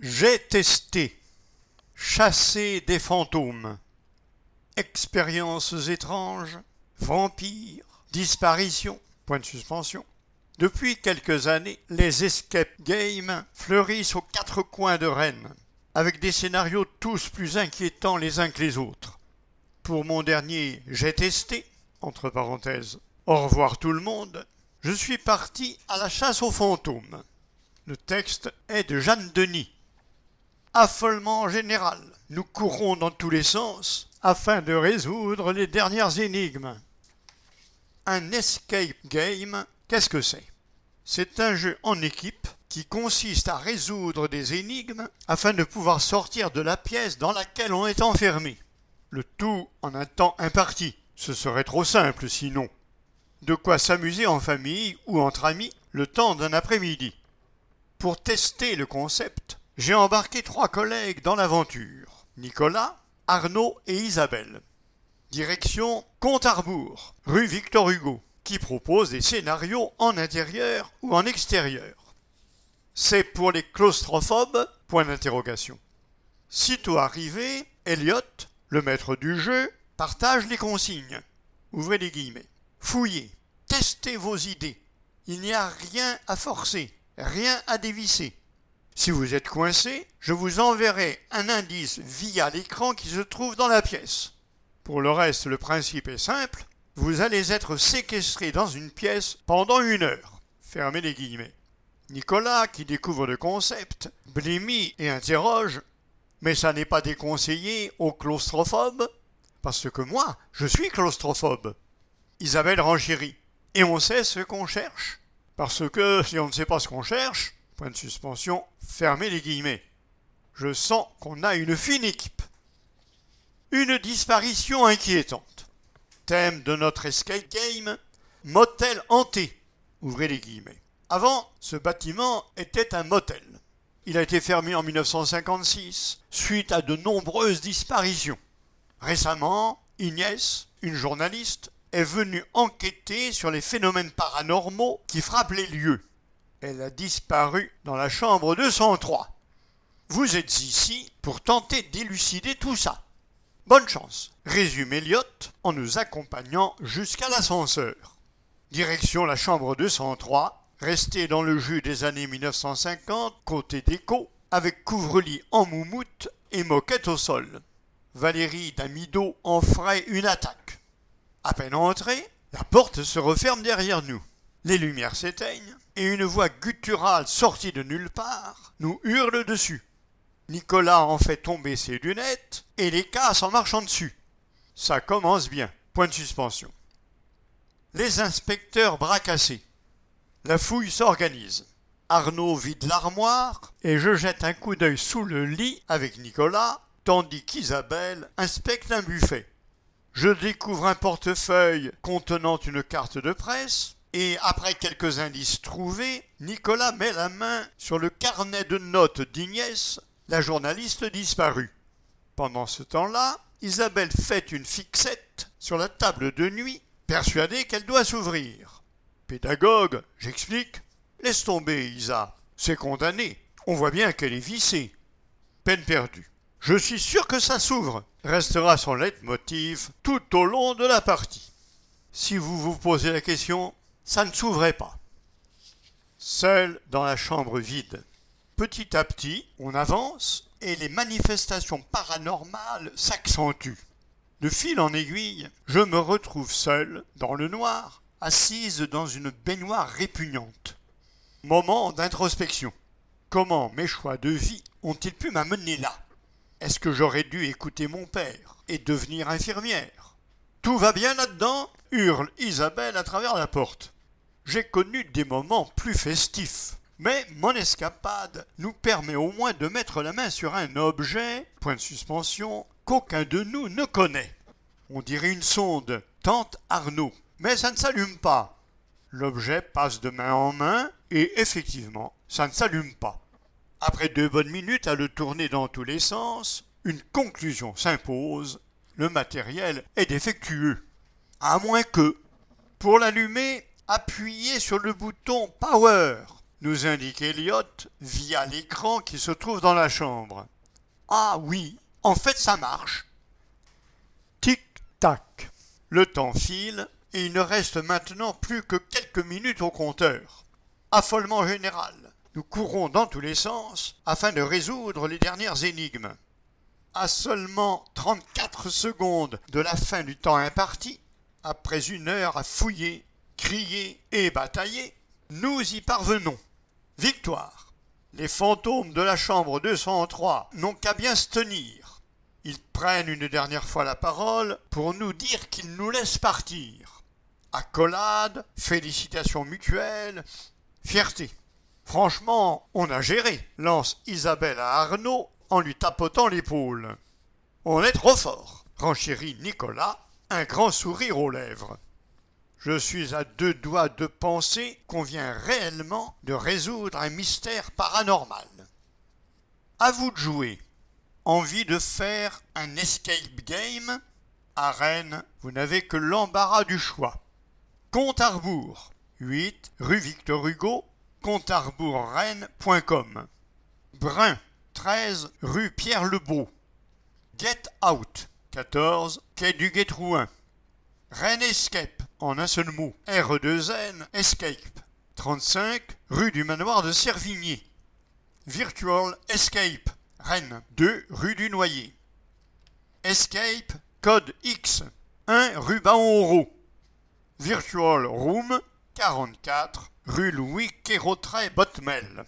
J'ai testé. Chasser des fantômes. Expériences étranges. Vampires. Disparitions. Point de suspension. Depuis quelques années, les escape games fleurissent aux quatre coins de Rennes, avec des scénarios tous plus inquiétants les uns que les autres. Pour mon dernier J'ai testé, entre parenthèses, au revoir tout le monde, je suis parti à la chasse aux fantômes. Le texte est de Jeanne Denis. Affolement général. Nous courons dans tous les sens afin de résoudre les dernières énigmes. Un escape game, qu'est-ce que c'est? C'est un jeu en équipe qui consiste à résoudre des énigmes afin de pouvoir sortir de la pièce dans laquelle on est enfermé. Le tout en un temps imparti. Ce serait trop simple sinon. De quoi s'amuser en famille ou entre amis le temps d'un après-midi. Pour tester le concept, j'ai embarqué trois collègues dans l'aventure. Nicolas, Arnaud et Isabelle. Direction Compte-Arbour, rue Victor Hugo, qui propose des scénarios en intérieur ou en extérieur. C'est pour les claustrophobes? Point d'interrogation. Sitôt arrivé, Elliot, le maître du jeu, partage les consignes. Ouvrez les guillemets. Fouillez, testez vos idées. Il n'y a rien à forcer, rien à dévisser. Si vous êtes coincé, je vous enverrai un indice via l'écran qui se trouve dans la pièce. Pour le reste, le principe est simple. Vous allez être séquestré dans une pièce pendant une heure. Fermez les guillemets. Nicolas, qui découvre le concept, blémit et interroge. Mais ça n'est pas déconseillé aux claustrophobes Parce que moi, je suis claustrophobe. Isabelle renchérit. Et on sait ce qu'on cherche. Parce que si on ne sait pas ce qu'on cherche, point de suspension, fermez les guillemets. Je sens qu'on a une fine équipe. Une disparition inquiétante. Thème de notre escape game, motel hanté. Ouvrez les guillemets. Avant, ce bâtiment était un motel. Il a été fermé en 1956 suite à de nombreuses disparitions. Récemment, Inès, une journaliste, est venue enquêter sur les phénomènes paranormaux qui frappent les lieux. Elle a disparu dans la chambre 203. Vous êtes ici pour tenter d'élucider tout ça. Bonne chance, résume Elliot en nous accompagnant jusqu'à l'ascenseur. Direction la chambre 203, restée dans le jus des années 1950, côté déco, avec couvre-lit en moumoute et moquette au sol. Valérie Damido en une attaque. À peine entrée, la porte se referme derrière nous. Les lumières s'éteignent et une voix gutturale sortie de nulle part nous hurle dessus. Nicolas en fait tomber ses lunettes et les casse en marchant dessus. Ça commence bien. Point de suspension. Les inspecteurs bracassés. La fouille s'organise. Arnaud vide l'armoire et je jette un coup d'œil sous le lit avec Nicolas, tandis qu'Isabelle inspecte un buffet. Je découvre un portefeuille contenant une carte de presse, et après quelques indices trouvés, Nicolas met la main sur le carnet de notes d'Ignès, la journaliste disparue. Pendant ce temps-là, Isabelle fait une fixette sur la table de nuit, persuadée qu'elle doit s'ouvrir. Pédagogue, j'explique. Laisse tomber, Isa. C'est condamné. On voit bien qu'elle est vissée. Peine perdue. Je suis sûr que ça s'ouvre, restera son leitmotiv tout au long de la partie. Si vous vous posez la question, ça ne s'ouvrait pas. Seul dans la chambre vide. Petit à petit, on avance et les manifestations paranormales s'accentuent. De fil en aiguille, je me retrouve seul, dans le noir, assise dans une baignoire répugnante. Moment d'introspection. Comment mes choix de vie ont-ils pu m'amener là? Est-ce que j'aurais dû écouter mon père et devenir infirmière? Tout va bien là-dedans? hurle Isabelle à travers la porte. J'ai connu des moments plus festifs. Mais mon escapade nous permet au moins de mettre la main sur un objet, point de suspension, qu'aucun de nous ne connaît. On dirait une sonde, tente Arnaud, mais ça ne s'allume pas. L'objet passe de main en main et effectivement, ça ne s'allume pas. Après deux bonnes minutes à le tourner dans tous les sens, une conclusion s'impose. Le matériel est défectueux. À moins que, pour l'allumer, appuyez sur le bouton Power. nous indique Elliot via l'écran qui se trouve dans la chambre. Ah oui, en fait ça marche. Tic-tac. Le temps file et il ne reste maintenant plus que quelques minutes au compteur. Affolement général. Nous courons dans tous les sens afin de résoudre les dernières énigmes. À seulement 34 secondes de la fin du temps imparti, après une heure à fouiller, crier et batailler, nous y parvenons. Victoire. Les fantômes de la chambre 203 n'ont qu'à bien se tenir. Ils prennent une dernière fois la parole pour nous dire qu'ils nous laissent partir. Accolade, félicitations mutuelles, fierté. Franchement, on a géré, lance Isabelle à Arnaud en lui tapotant l'épaule. On est trop fort, renchérit Nicolas, un grand sourire aux lèvres. Je suis à deux doigts de penser qu'on vient réellement de résoudre un mystère paranormal. À vous de jouer. Envie de faire un escape game? À Rennes, vous n'avez que l'embarras du choix. Compte à rebours, 8 rue Victor Hugo, comptearbourrennes.com. Brun, 13 rue Pierre Lebeau. Get Out, 14 quai du Guétrouin. Rennes Escape, en un seul mot. R2N Escape. 35 rue du Manoir de Servigny. Virtual Escape. Rennes. 2 rue du Noyer. Escape. Code X. 1 rue Baonro. Virtual Room. 44 rue Louis Quérotret Botmel.